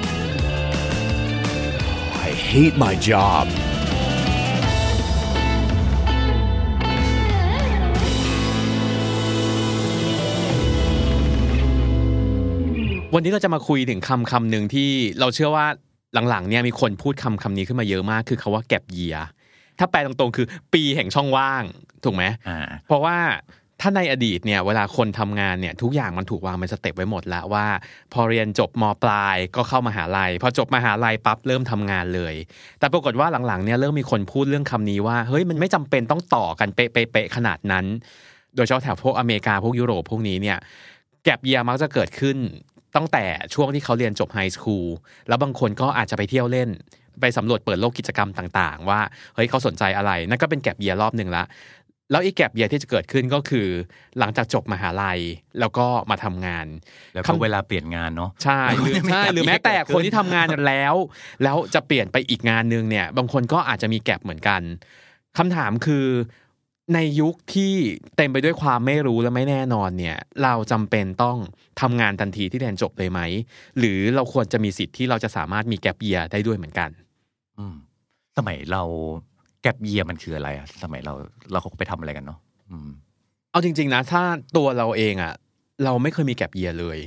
I hate my job. วันนี้เราจะมาคุยถึงคำคำหนึ่งที่เราเชื่อว่าหลังๆเนี่ยมีคนพูดคำคำนี้ขึ้นมาเยอะมาก คือคาว่าแก็บเยียถ้าแปลตรงๆ คือปีแห่งช่องว่าง ถูกไหมอ่าเพราะว่า ถ้าในอดีตเนี่ยเวลาคนทำงานเนี่ยทุกอย่างมันถูกวางเป็นสเต็ปไว้หมดแล้วว่า พอเรียนจบม.ปลายก็เข้ามหาลัยพอจบมหาลัยปั๊บเริ่มทำงานเลย แต่ปรากฏว่าหลังๆเนี่ยเริ่มมีคนพูดเรื่องคำนี้ว่าเฮ้ยมันไม่จำเป็นต้องต่อกันเป๊ะๆๆขนาดนั้น โดยเฉพาะแถวพวกอเมริกาพวกยุโรปพวกนี้เนี่ย gap year มักจะเกิดขึ้นตั้งแต่ช่วงที่เขาเรียนจบ high school แล้วบางคนก็อาจจะไปเที่ยวเล่น ไปสำรวจเปิดโลกกิจกรรมต่าง ๆ ว่าเฮ้ยเขาสนใจอะไร นั่นก็เป็นแก็บเยียรอบหนึ่งละ แล้วอีกแก็บเยียที่จะเกิดขึ้นก็คือ หลังจากจบมหาลัยแล้วก็มาทำงาน แล้วก็เวลาเปลี่ยนงานเนาะใช่หรือใช่หรือแม้แต่คนที่ทำงานแล้ว แล้วจะเปลี่ยนไปอีกงานหนึ่งเนี่ย บางคนก็อาจจะมีแก็บเหมือนกันคำถามคือในยุคที่เต็มไปด้วยความไม่รู้และไม่แน่นอนเนี่ย เราจำเป็นต้องทำงานทันทีที่เรียนจบเลยไหม หรือเราควรจะมีสิทธิ์ที่เราจะสามารถมีแก็บเยียได้ด้วยเหมือนกัน อืมสมัยเรา แก็บเยียมันคืออะไรอะสมัยเราเราไปทำอะไรกันเนาะอืม เอาจริง ๆ นะ ถ้าตัวเราเองอะเราไม่เคยมีแก็บเยียเลย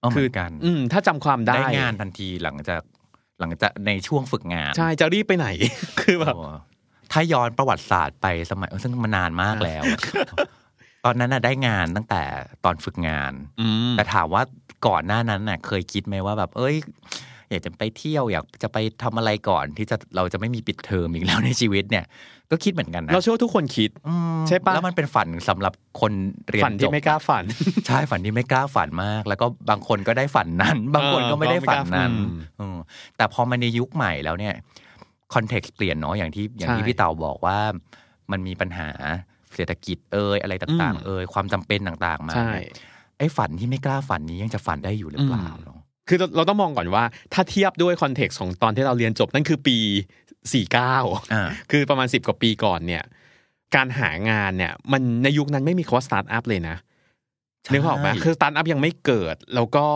เอาเหมือนกัน อืม ถ้าจำความได้ได้งานทันทีหลังจากหลังจากในช่วงฝึกงาน ใช่จะรีบไปไหน คือแบบโอ้ถ้าย้อนประวัติศาสตร์ไปสมัยซึ่งมันนานมากแล้ว ตอนนั้นน่ะได้งานตั้งแต่ตอนฝึกงานอืมแต่ถามว่าก่อนหน้านั้นน่ะ เคยคิดไหมว่าแบบ เอ้ย อยากจะไปเที่ยวอยากจะไปทำอะไรก่อนที่จะเราจะไม่มีปิดเทอมอีกแล้วในชีวิตเนี่ย ก็คิดเหมือนกันนะเราเชื่อว่าทุกคนคิดอืมใช่ปะแล้วมันเป็นฝันสำหรับคนเรียนฝันจที่บไม่กล้าฝัน ใช่ฝันที่ไม่กล้าฝันมาก แล้วก็บางคนก็ได้ฝันนั้น บางคนก็ไม่ได้ฝันนั้นอืมอืมแต่พอมาในยุคใหม่แล้วเนี่ยคอนเท็กซ์เปลี่ยนเนาะอย่างที่อย่างที่ใช่พี่เต่าบอกว่ามันมีปัญหาเศรษฐกิจเอ่ยอะไรต่างอืมๆเอ่ยความจำเป็นต่างๆ มาใช่ไอ้ฝันที่ไม่กล้าฝันนี้ยังจะฝันได้อยู่หรือเปล่าอืมเนาะ คือเราเราต้องมองก่อนว่า ถ้าเทียบด้วย context ของตอนที่เราเรียนจบนั่นคือปี 49อ่าคือประมาณ 10 กว่าปีก่อนเนี่ย การหางานเนี่ย มันในยุคนั้นไม่มีคำว่าสตาร์ทอัพเลยนะใช่นึกออกไหมคือสตาร์ทอัพยังไม่เกิด แล้วก็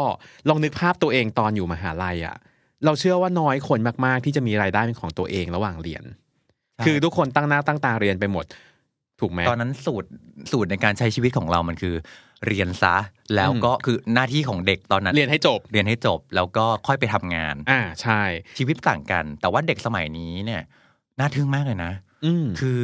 ลองนึกภาพตัวเองตอนอยู่มหาลัยอะ เราเชื่อว่าน้อยคนมาก ๆ ที่จะมีรายได้เป็นของตัวเองระหว่างเรียนใช่คือทุกคนตั้งหน้าตั้งตาเรียนไปหมด ถูกไหมตอนนั้นสูตรสูตรในการใช้ชีวิตของเรามันคือ เรียนซะแล้วก็คือหน้าที่ของเด็กตอนนั้น เรียนให้จบเรียนให้จบ แล้วก็ค่อยไปทำงาน อ่าใช่ ชีวิตต่างกัน แต่ว่าเด็กสมัยนี้เนี่ยน่าทึ่งมากเลยนะอืมคือ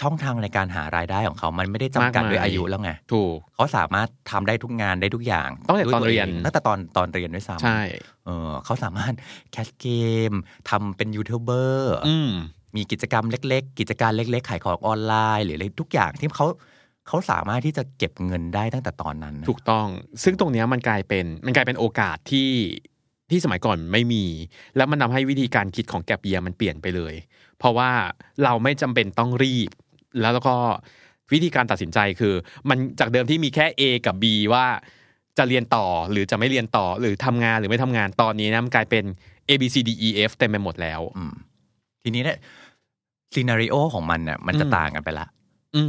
ช่องทางในการหารายได้ของเขา มันไม่ได้จำกัดมากมายด้วยอายุแล้วไง ถูก เขาสามารถทำได้ทุกงานได้ทุกอย่างตั้งแต่ด้วยตอนเรียนงตั้งแต่ตอนตอนเรียนด้วยซ้ำใช่ เออเขาสามารถแคสเกมทำเป็นยูทูบเบอร์อืมมีกิจกรรมเล็ก ๆ กิจการเล็ก ๆ ขายของออนไลน์ หรืออะไรทุกอย่างที่เขา เขาสามารถที่จะเก็บเงินได้ตั้งแต่ตอนนั้นนะถูกต้อง ซึ่งตรงเนี้ยมันกลายเป็นมันกลายเป็นโอกาสที่ที่สมัยก่อนไม่มี แล้วมันทาให้วิธีการคิดของแกบเยียมันเปลี่ยนไปเลย เพราะว่าเราไม่จำเป็นต้องรีบ แล้วก็วิธีการตัดสินใจคือ มันจากเดิมที่มีแค่ A กับ B ว่าจะเรียนต่อหรือจะไม่เรียนต่อหรือทำงานหรือไม่ทำงานตอนนี้นะมันกลายเป็น A B C D E F เต็มไปหมดแล้วอืมทีนี้เนี่ยซีนารีโอของมันเนี่ยมันจะอืมต่างกันไปละอืม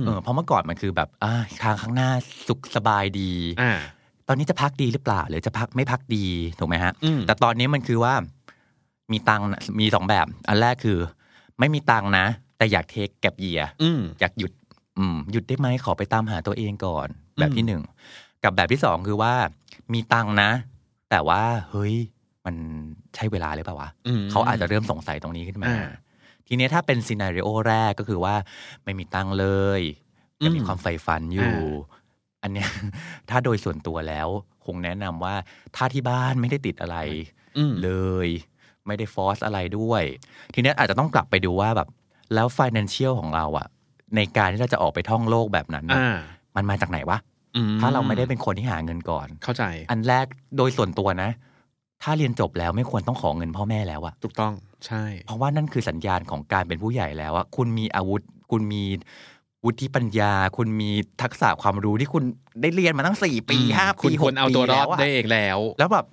เออเพราะเมื่อก่อนมันคือแบบอ่าทางข้างหน้าสุขสบายดีอ่าตอนนี้จะพักดีหรือเปล่า หรือจะพักไม่พักดีถูกไหมฮะอืมแต่ตอนนี้มันคือว่า มีตังค์นะมีสองแบบ อันแรกคือ ไม่มีตังค์นะ แต่อยากเทคแก็บเยียอืมอยากหยุด อืมหยุดได้ไหมขอไปตามหาตัวเองก่อน แบบที่หนึ่งกับแบบที่สองคือว่า มีตังค์นะ แต่ว่าเฮ้ยมันใช่เวลาหรือเปล่าวะอืมเขาอาจจะเริ่มสงสัยตรงนี้ขึ้นมาอ่า ทีนี้ถ้าเป็น scenario แรกก็คือว่าไม่มีตังค์เลยแต่มีอืมความใฝ่ฝันอยู่อ่าอันเนี้ยถ้าโดยส่วนตัวแล้วคงแนะนำว่าถ้าที่บ้านไม่ได้ติดอะไรอืมเลย ไม่ได้ force อะไรด้วย ทีเนี้ยอาจจะต้องกลับไปดูว่าแบบแล้ว financial ของเราอะในการที่เราจะออกไปท่องโลกแบบนั้นน่ะอ่ามันมาจากไหนวะอืมถ้าเราไม่ได้เป็นคนที่หาเงินก่อน เข้าใจ อันแรกโดยส่วนตัวนะ ถ้าเรียนจบแล้วไม่ควรต้องขอเงินพ่อแม่แล้วอะถูกต้องใช่ เพราะว่านั่นคือสัญญาณของการเป็นผู้ใหญ่แล้วอะคุณมีอาวุธ คุณมีวุฒิปัญญา คุณมีทักษะความรู้ที่คุณได้เรียนมาตั้งสี่ปีอืมห้าคุณปีควรหกเอาตัวรอดปีแล้วะได้เองแล้ว แล้วแบบ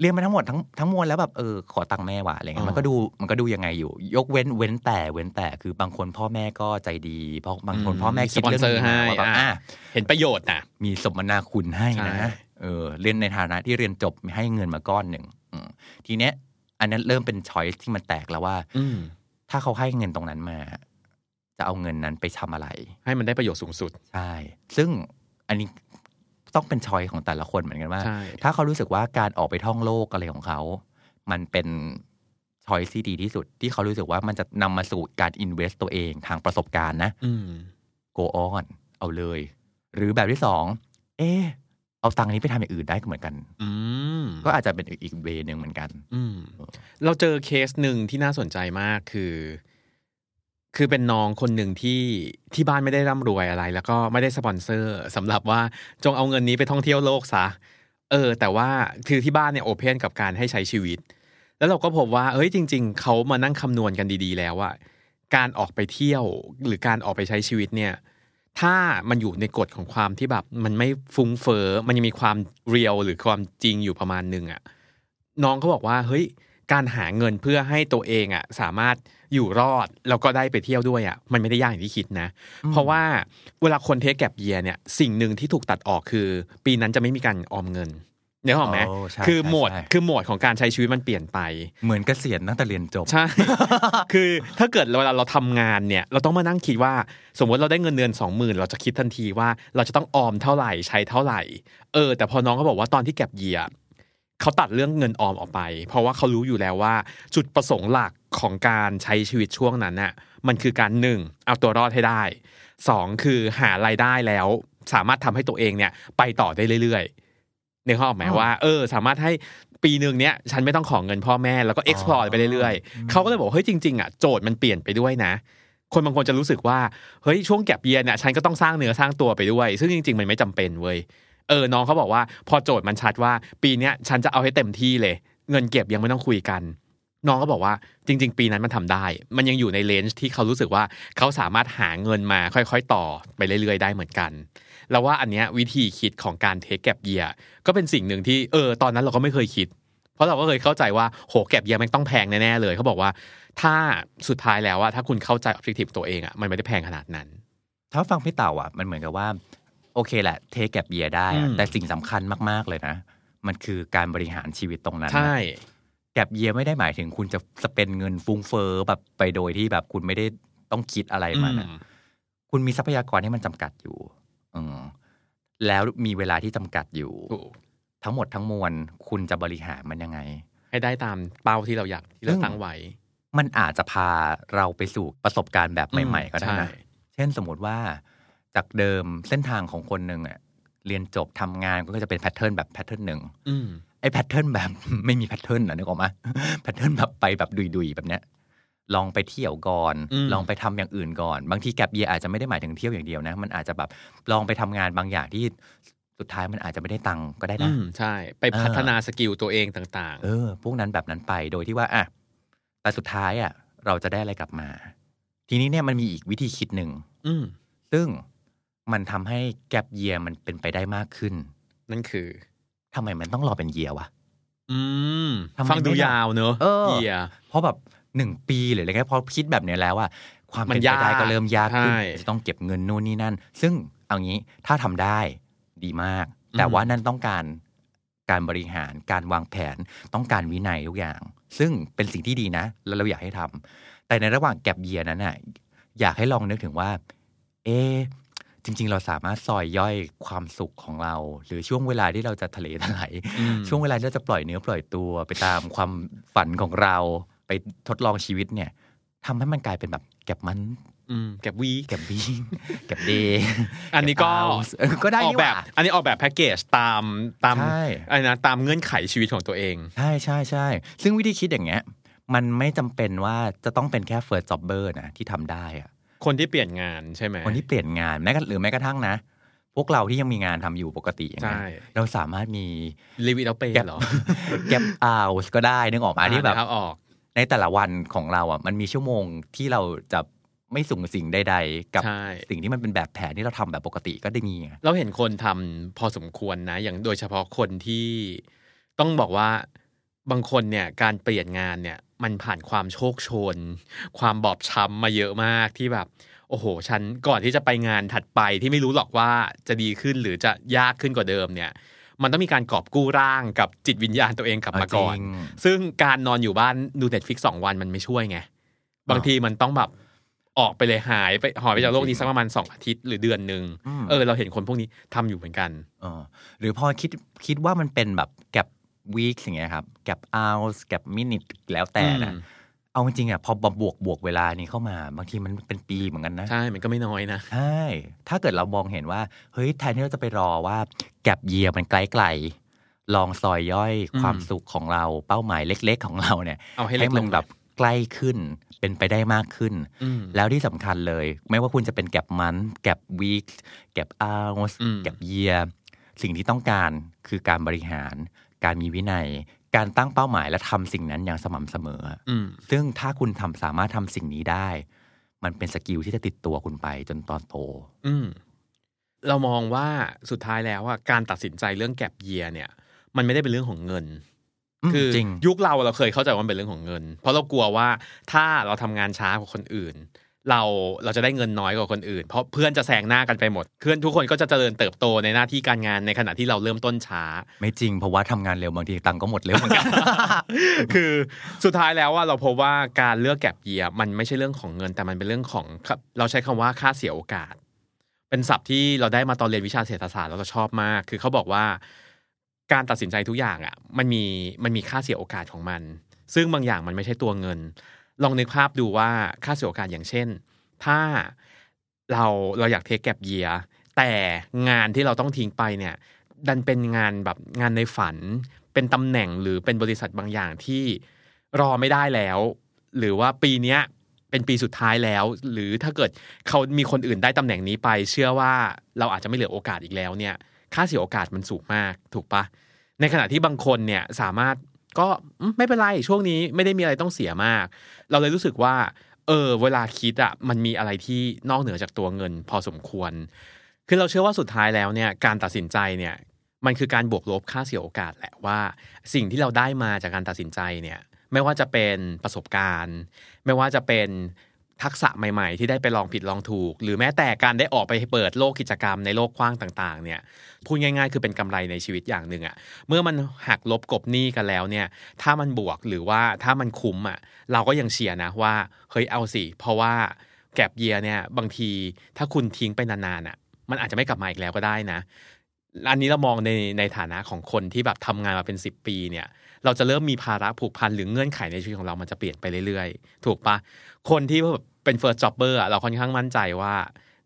เรียนมาทั้งหมดทั้งทั้งมวลแล้วแบบเออขอตังค์แม่ว่ะอะไรเงี้ยอ๋อมันก็ดูมันก็ดูยังไงอยู่ ยกเว้นเว้นแต่เว้นแต่คือบางคนพ่อแม่ก็ใจดี เพราะบางคนพ่อแม่คิดสปอนเรื่องเซอร์นี้ให้มาว่าแบบอะอะเห็นประโยชน์นะมีสมนาคุณให้ใช่นะ เออเรียนในฐานะที่เรียนจบให้เงินมาก้อนหนึ่งอืมทีเนี้ย อันนั้นเริ่มเป็นช้อยที่มันแตกแล้วว่า อืมถ้าเขาให้เงินตรงนั้นมา จะเอาเงินนั้นไปทำอะไร ให้มันได้ประโยชน์สูงสุดใช่ซึ่งอันนี้ต้องเป็นชอยของแต่ละคนเหมือนกันว่าใช่ถ้าเขารู้สึกว่าการออกไปท่องโลกอะไรของเขา มันเป็นชอยที่ดีที่สุด ที่เขารู้สึกว่ามันจะนำมาสู่การอินเวสต์ตัวเองทางประสบการณ์นะ อืม go on เอาเลย หรือแบบที่สอง เออ เอาตังค์นี้ไปทำอย่างอื่นได้ก็เหมือนกัน อืมก็อาจจะเป็นอีกเวนึงเหมือนกัน อืมเราเจอเคสหนึ่งที่น่าสนใจมากคือ คือเป็นน้องคนหนึ่งที่ที่บ้านไม่ได้ร่ำรวยอะไร แล้วก็ไม่ได้สปอนเซอร์สำหรับว่าจงเอาเงินนี้ไปท่องเที่ยวโลกซะเออ แต่ว่าคือที่บ้านเนี่ยโอเพนกับการให้ใช้ชีวิต แล้วเราก็พบว่าเฮ้ยจริง ๆเขามานั่งคำนวณกันดี ๆ แล้วว่าการออกไปเที่ยวหรือการออกไปใช้ชีวิตเนี่ย ถ้ามันอยู่ในกฎของความที่แบบมันไม่ฟุ้งเฟอ้อมันยังมีความเรียลหรือความจริงอยู่ประมาณหนึ่งอะน้องเขาบอกว่าเฮ้ยการหาเงินเพื่อให้ตัวเองอะสามารถอยู่รอดแล้วก็ได้ไปเที่ยวด้วยอะมันไม่ได้ยากอย่างที่คิดนะ เพราะว่าเวลาคนเทคแก p เยียเนี่ยสิ่งหนึ่งที่ถูกตัดออกคือ ปีนั้นจะไม่มีการออมเงิน เนี่ยหรอกไหมโอ้ใช่คือใช่โหมดใช่คือโหมดของการใช้ชีวิตมันเปลี่ยนไป เหมือนเกษียณตั้งแต่เรียนจบใช่คือถ้าเกิดเวลาเราทำงานเนี่ย เราต้องมานั่งคิดว่า สมมติเราได้เงินเดือนสองหมื่นเราจะคิดทันทีว่าเราจะต้องออมเท่าไหร่ใช้เท่าไหร่ เออ แต่พอน้องเขาบอกว่าตอนที่แก็บเยียร์เขาตัดเรื่องเงินออมออกไป เพราะว่าเขารู้อยู่แล้วว่า จุดประสงค์หลักของการใช้ชีวิตช่วงนั้นน่ะมันคือการหนึ่งเอาตัวรอดให้ได้สองคือหารายได้แล้ว สามารถทำให้ตัวเองเนี่ย ไปต่อได้เรื่อยๆ ในข้อออกไหมอ๋อว่าเออสามารถให้ปีหนึ่งเนี้ยฉันไม่ต้องขอเงินพ่อแม่แล้วก็ explore ไปเรื่อยๆเขาก็เลยบอกเฮ้ยจริงๆอะโจทย์มันเปลี่ยนไปด้วยนะ คนบางคนจะรู้สึกว่าเฮ้ยช่วงแก็บเยียเนี่ยฉันก็ต้องสร้างเนื้อสร้างตัวไปด้วย ซึ่งจริง ๆ มันไม่จำเป็นเว้ยเออน้องเขาบอกว่า พอโจทย์มันชัดว่า ปีเนี้ยฉันจะเอาให้เต็มที่เลย เงินเก็บยังไม่ต้องคุยกัน น้องก็บอกว่าจริง ๆ ปีนั้นมันทำได้ มันยังอยู่ในเลนจ์ที่เขารู้สึกว่าเขาสามารถหาเงินมาค่อยๆ ต่อไปเรื่อยๆ ได้เหมือนกัน แล้วว่าอันเนี้ยวิธีคิดของการเทคแก็บเยียก็เป็นสิ่งหนึ่งที่เออตอนนั้นเราก็ไม่เคยคิด เพราะเราก็เคยเข้าใจว่าโหแก็บเยียมันต้องแพงแน่ๆเลยเขาบอกว่า ถ้าสุดท้ายแล้วว่าถ้าคุณเข้าใจ objective ตัวเองอะมันไม่ได้แพงขนาดนั้น ถ้าฟังพี่เต่าอะมันเหมือนกับว่าโอเคแหละเทคแกบเบียได้อะอืมแต่สิ่งสำคัญมากๆเลยนะ มันคือการบริหารชีวิตตรงนั้นนะใช่ แกบเยียไม่ได้หมายถึงคุณจะสเปนเงินฟุ้งเฟ้อแบบไปโดยที่แบบคุณไม่ได้ต้องคิดอะไรมันอะอืมคุณมีทรัพยากรที่มันจำกัดอยู่ อืมแล้วมีเวลาที่จำกัดอยู่ถูกทั้งหมดทั้งมวลคุณจะบริหารมันยังไง ให้ได้ตามเป้าที่เราอยากที่เราซึ่งตั้งไว้ มันอาจจะพาเราไปสู่ประสบการณ์แบบใหม่ ๆ ก็ได้นะใช่เช่นสมมติว่าจากเดิมเส้นทางของคนหนึ่งอะเรียนจบทำงานก็จะเป็น pattern แบบ pattern หนึ่งอืม ไอ้ pattern แบบไม่มี pattern อะนึกออกไหม pattern แบบไปแบบลุยๆแบบเนี้ยลองไปเที่ยวก่อนอืมลองไปทำอย่างอื่นก่อน บางทีแกลบเยียอาจจะไม่ได้หมายถึงเที่ยวอย่างเดียวนะ มันอาจจะแบบลองไปทำงานบางอย่างที่สุดท้ายมันอาจจะไม่ได้ตังค์ก็ได้อืนะมใช่ ไปพัฒนา skill ตัวเองต่างเออ พวกนั้นแบบนั้นไปโดยที่ว่าอะแต่สุดท้ายอะ เราจะได้อะไรกลับมา ทีนี้เนี่ยมันมีอีกวิธีคิดหนึ่งๆอืมซึ่งมันทำให้แกลบเยียมันเป็นไปได้มากขึ้น นั่นคือ ทำไมมันต้องรอเป็นเยียวะอืมทำไมฟังดูไม่ได้ยาวเนอะเออเยียเพราะแบบหนึ่งปีหรืออะไรเงี้ยพอคิดแบบเนี้ยแล้วอะความมัเป็นนไปได้ยากก็เริ่มยากขึ้นใช่จะต้องเก็บเงินนู่นนี่นั่น ซึ่งเอางี้ถ้าทำได้ดีมาก แต่อืมว่านั่นต้องการการบริหารการวางแผนต้องการวินัยทุกอย่าง ซึ่งเป็นสิ่งที่ดีนะ แล้วเราอยากให้ทำแต่ในระหว่างแก็บเยียนั้นน่ะอยากให้ลองนึกถึงว่า เอะ จริง ๆ เราสามารถซอยย่อยความสุขของเรา หรือช่วงเวลาที่เราจะทะเลทลายอืมช่วงเวลาที่เราจะปล่อยเนื้อปล่อยตัวไปตามความฝันของเรา ไปทดลองชีวิตเนี่ยทำให้มันกลายเป็นแบบเก็บมันอืมเก็บวีคเก็บวีเก็บเดย์อันนี้ก็ก็ได้ออกนี่หแบว่าบอันนี้ออกแบบแพ็กเกจตามตามใช่อะไรนะตามเงื่อนไขชีวิตของตัวเอง ใช่ใช่ใช่ซึ่งวิธีคิดอย่างเงี้ย มันไม่จำเป็นว่าจะต้องเป็นแค่ first jobber นะที่ทำได้อะ คนที่เปลี่ยนงานใช่ไหมคนที่เปลี่ยนงานแม้กระหรือแม้กระทั่งนะ พวกเราที่ยังมีงานทำอยู่ปกติอย่างเงี้ยใช่เราสามารถมีลิวิตเอาเปแก็บเหรอแก็บอาก็ได้นึกออกมาที่แบบอ่านึกภาพออกในแต่ละวันของเราอะมันมีชั่วโมงที่เราจะไม่สุ่งสิ่งใดๆ กับใช่สิ่งที่มันเป็นแบบแผนที่เราทำแบบปกติก็ได้มีไงเราเห็นคนทำพอสมควรนะ อย่างโดยเฉพาะคนที่ต้องบอกว่า บางคนเนี่ยการเปลี่ยนงานเนี่ยมันผ่านความโชคโชน ความบอบช้ำมาเยอะมากที่แบบ โอ้โห ฉันก่อนที่จะไปงานถัดไปที่ไม่รู้หรอกว่าจะดีขึ้นหรือจะยากขึ้นกว่าเดิมเนี่ย มันต้องมีการกอบกู้ร่างกับจิตวิญญาณตัวเองกลับมาก่อนจริงซึ่งการนอนอยู่บ้านดูเน็ตฟิกสองวันมันไม่ช่วยไง บางทีมันต้องแบบออกไปเลยหายไปหายไปจากโลกนี้สักประมาณสองอาทิตย์หรือเดือนหนึ่งอืมเออเราเห็นคนพวกนี้ทำอยู่เหมือนกันเออหรือพอคิดคิดว่ามันเป็นแบบแก็บ วีคอย่างเงี้ยครับแก็บอ r ส์แก็บมินิทแล้วแต่นะอืมเอาจริงๆอะพอบวกบวกเวลานี้เข้ามา บางทีมันเป็นปีเหมือนกันนะ ใช่ มันก็ไม่น้อยนะ ใช่ ถ้าเกิดเรามองเห็นว่า เฮ้ยแทนที่เราจะไปรอว่าแก็บเยียมันไกลไกลๆลองซอยย่อยอืมความสุขของเราเป้าหมายเล็ก ๆ ของเราเนี่ยเอาให้เล็กลมันงแบบใกล้ขึ้นเป็นไปได้มากขึ้นอืมแล้วที่สำคัญเลย ไม่ว่าคุณจะเป็น gap month gap week gap hour อืม gap year สิ่งที่ต้องการคือการบริหาร การมีวินัย การตั้งเป้าหมายและทำสิ่งนั้นอย่างสม่ำเสมออืมซึ่งถ้าคุณทำสามารถทำสิ่งนี้ได้ มันเป็น skill ที่จะติดตัวคุณไปจนตอนโต อืมเรามองว่าสุดท้ายแล้วอะการตัดสินใจเรื่อง gap year เนี่ย มันไม่ได้เป็นเรื่องของเงินอืมคือจริงยุคเราเราเคยเข้าใจว่ามันเป็นเรื่องของเงิน เพราะเรากลัวว่าถ้าเราทำงานช้ากว่าคนอื่น เราเราจะได้เงินน้อยกว่าคนอื่น เพราะเพื่อนจะแซงหน้ากันไปหมดเพื่อนทุกคนก็จะเจริญเติบโตในหน้าที่การงานในขณะที่เราเริ่มต้นช้า ไม่จริงเพราะว่าทำงานเร็วบางทีตังค์ก็หมดเร็วเหมือนกันคือสุดท้ายแล้วว่าเราพบว่าการเลือกแก็บเยียมันไม่ใช่เรื่องของเงินแต่มันเป็นเรื่องของเราใช้คำว่าค่าเสียโอกาส เป็นศัพท์ที่เราได้มาตอนเรียนวิชาเศรษฐศาสตร์แล้วเราชอบมาก คือเขาบอกว่าการตัดสินใจทุกอย่างอะมันมีมันมีค่าเสียโอกาสของมัน ซึ่งบางอย่างมันไม่ใช่ตัวเงิน ลองนึกภาพดูว่าค่าเสียโอกาสอย่างเช่น ถ้าเราเราอยากเทคแก็บเยียแต่งานที่เราต้องทิ้งไปเนี่ยดันเป็นงานแบบงานในฝัน เป็นตำแหน่งหรือเป็นบริษัทบางอย่างที่รอไม่ได้แล้ว หรือว่าปีเนี้ยเป็นปีสุดท้ายแล้ว หรือถ้าเกิดเขามีคนอื่นได้ตำแหน่งนี้ไป เชื่อว่าเราอาจจะไม่เหลือโอกาสอีกแล้วเนี่ย ค่าเสียโอกาสมันสูงมากถูกปะในขณะที่บางคนเนี่ยสามารถ ก็ไม่เป็นไรช่วงนี้ไม่ได้มีอะไรต้องเสียมาก เราเลยรู้สึกว่า เออ เวลาคิดอะมันมีอะไรที่นอกเหนือจากตัวเงิน พอสมควร คือเราเชื่อว่าสุดท้ายแล้วเนี่ยการตัดสินใจเนี่ยมันคือการบวกลบค่าเสียโอกาสแหละว่า สิ่งที่เราได้มาจากการตัดสินใจเนี่ยไม่ว่าจะเป็นประสบการณ์ ไม่ว่าจะเป็น ทักษะใหม่ๆ ที่ได้ไปลองผิดลองถูก หรือแม้แต่การได้ออกไปเปิดโลกกิจกรรมในโลกกว้างต่างๆเนี่ยพูดง่ายๆ คือเป็นกำไรในชีวิตอย่างหนึ่งอะเมื่อมันหักลบกบหนี้กันแล้วเนี่ยถ้ามันบวกหรือว่าถ้ามันคุ้มอะเราก็ยังเชียร์นะว่าเฮ้ยเอาสิเพราะว่าแก็บเยียเนี่ยบางทีถ้าคุณทิ้งไปนานๆอะมันอาจจะไม่กลับมาอีกแล้วก็ได้นะอันนี้เรามองในในฐานะของคนที่แบบทำงานมาเป็น 10 ปีเนี่ย เราจะเริ่มมีภาระผูกพันหรือเงื่อนไขในชีวิตของเรามันจะเปลี่ยนไปเรื่อยๆ ถูกปะคนที่แบบเป็น first jobber อะเราค่อนข้างมั่นใจว่า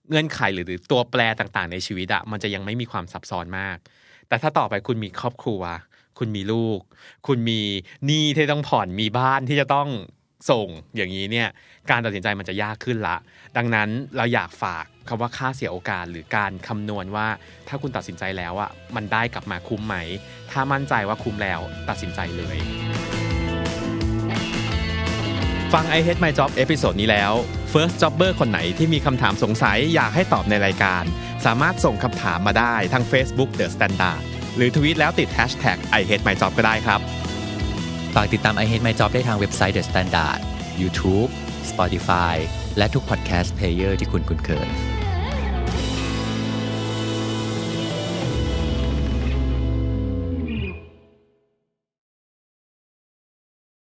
เงื่อนไขหรือตัวแปรต่างๆ ในชีวิตอะมันจะยังไม่มีความซับซ้อนมาก แต่ถ้าต่อไปคุณมีครอบครัว คุณมีลูก คุณมีหนี้ที่ต้องผ่อนมีบ้านที่จะต้อง ส่งอย่างนี้เนี่ยการตัดสินใจมันจะยากขึ้นละ ดังนั้นเราอยากฝากคำว่าค่าเสียโอกาสหรือการคำนวณว่า ถ้าคุณตัดสินใจแล้วอะมันได้กลับมาคุ้มไหม ถ้ามั่นใจว่าคุ้มแล้วตัดสินใจเลย ฟัง I Hate My Job episode นี้แล้ว First Jobber คนไหนที่มีคำถามสงสัยอยากให้ตอบในรายการ สามารถส่งคำถามมาได้ทาง Facebook The Standard หรือทวีตแล้วติด Hashtag I Hate My Job ก็ได้ครับ ฝากติดตาม I Hate My Job ได้ทางเว็บไซต์ The Standard YouTube Spotify และทุก podcast player ที่คุณคุ้นเคย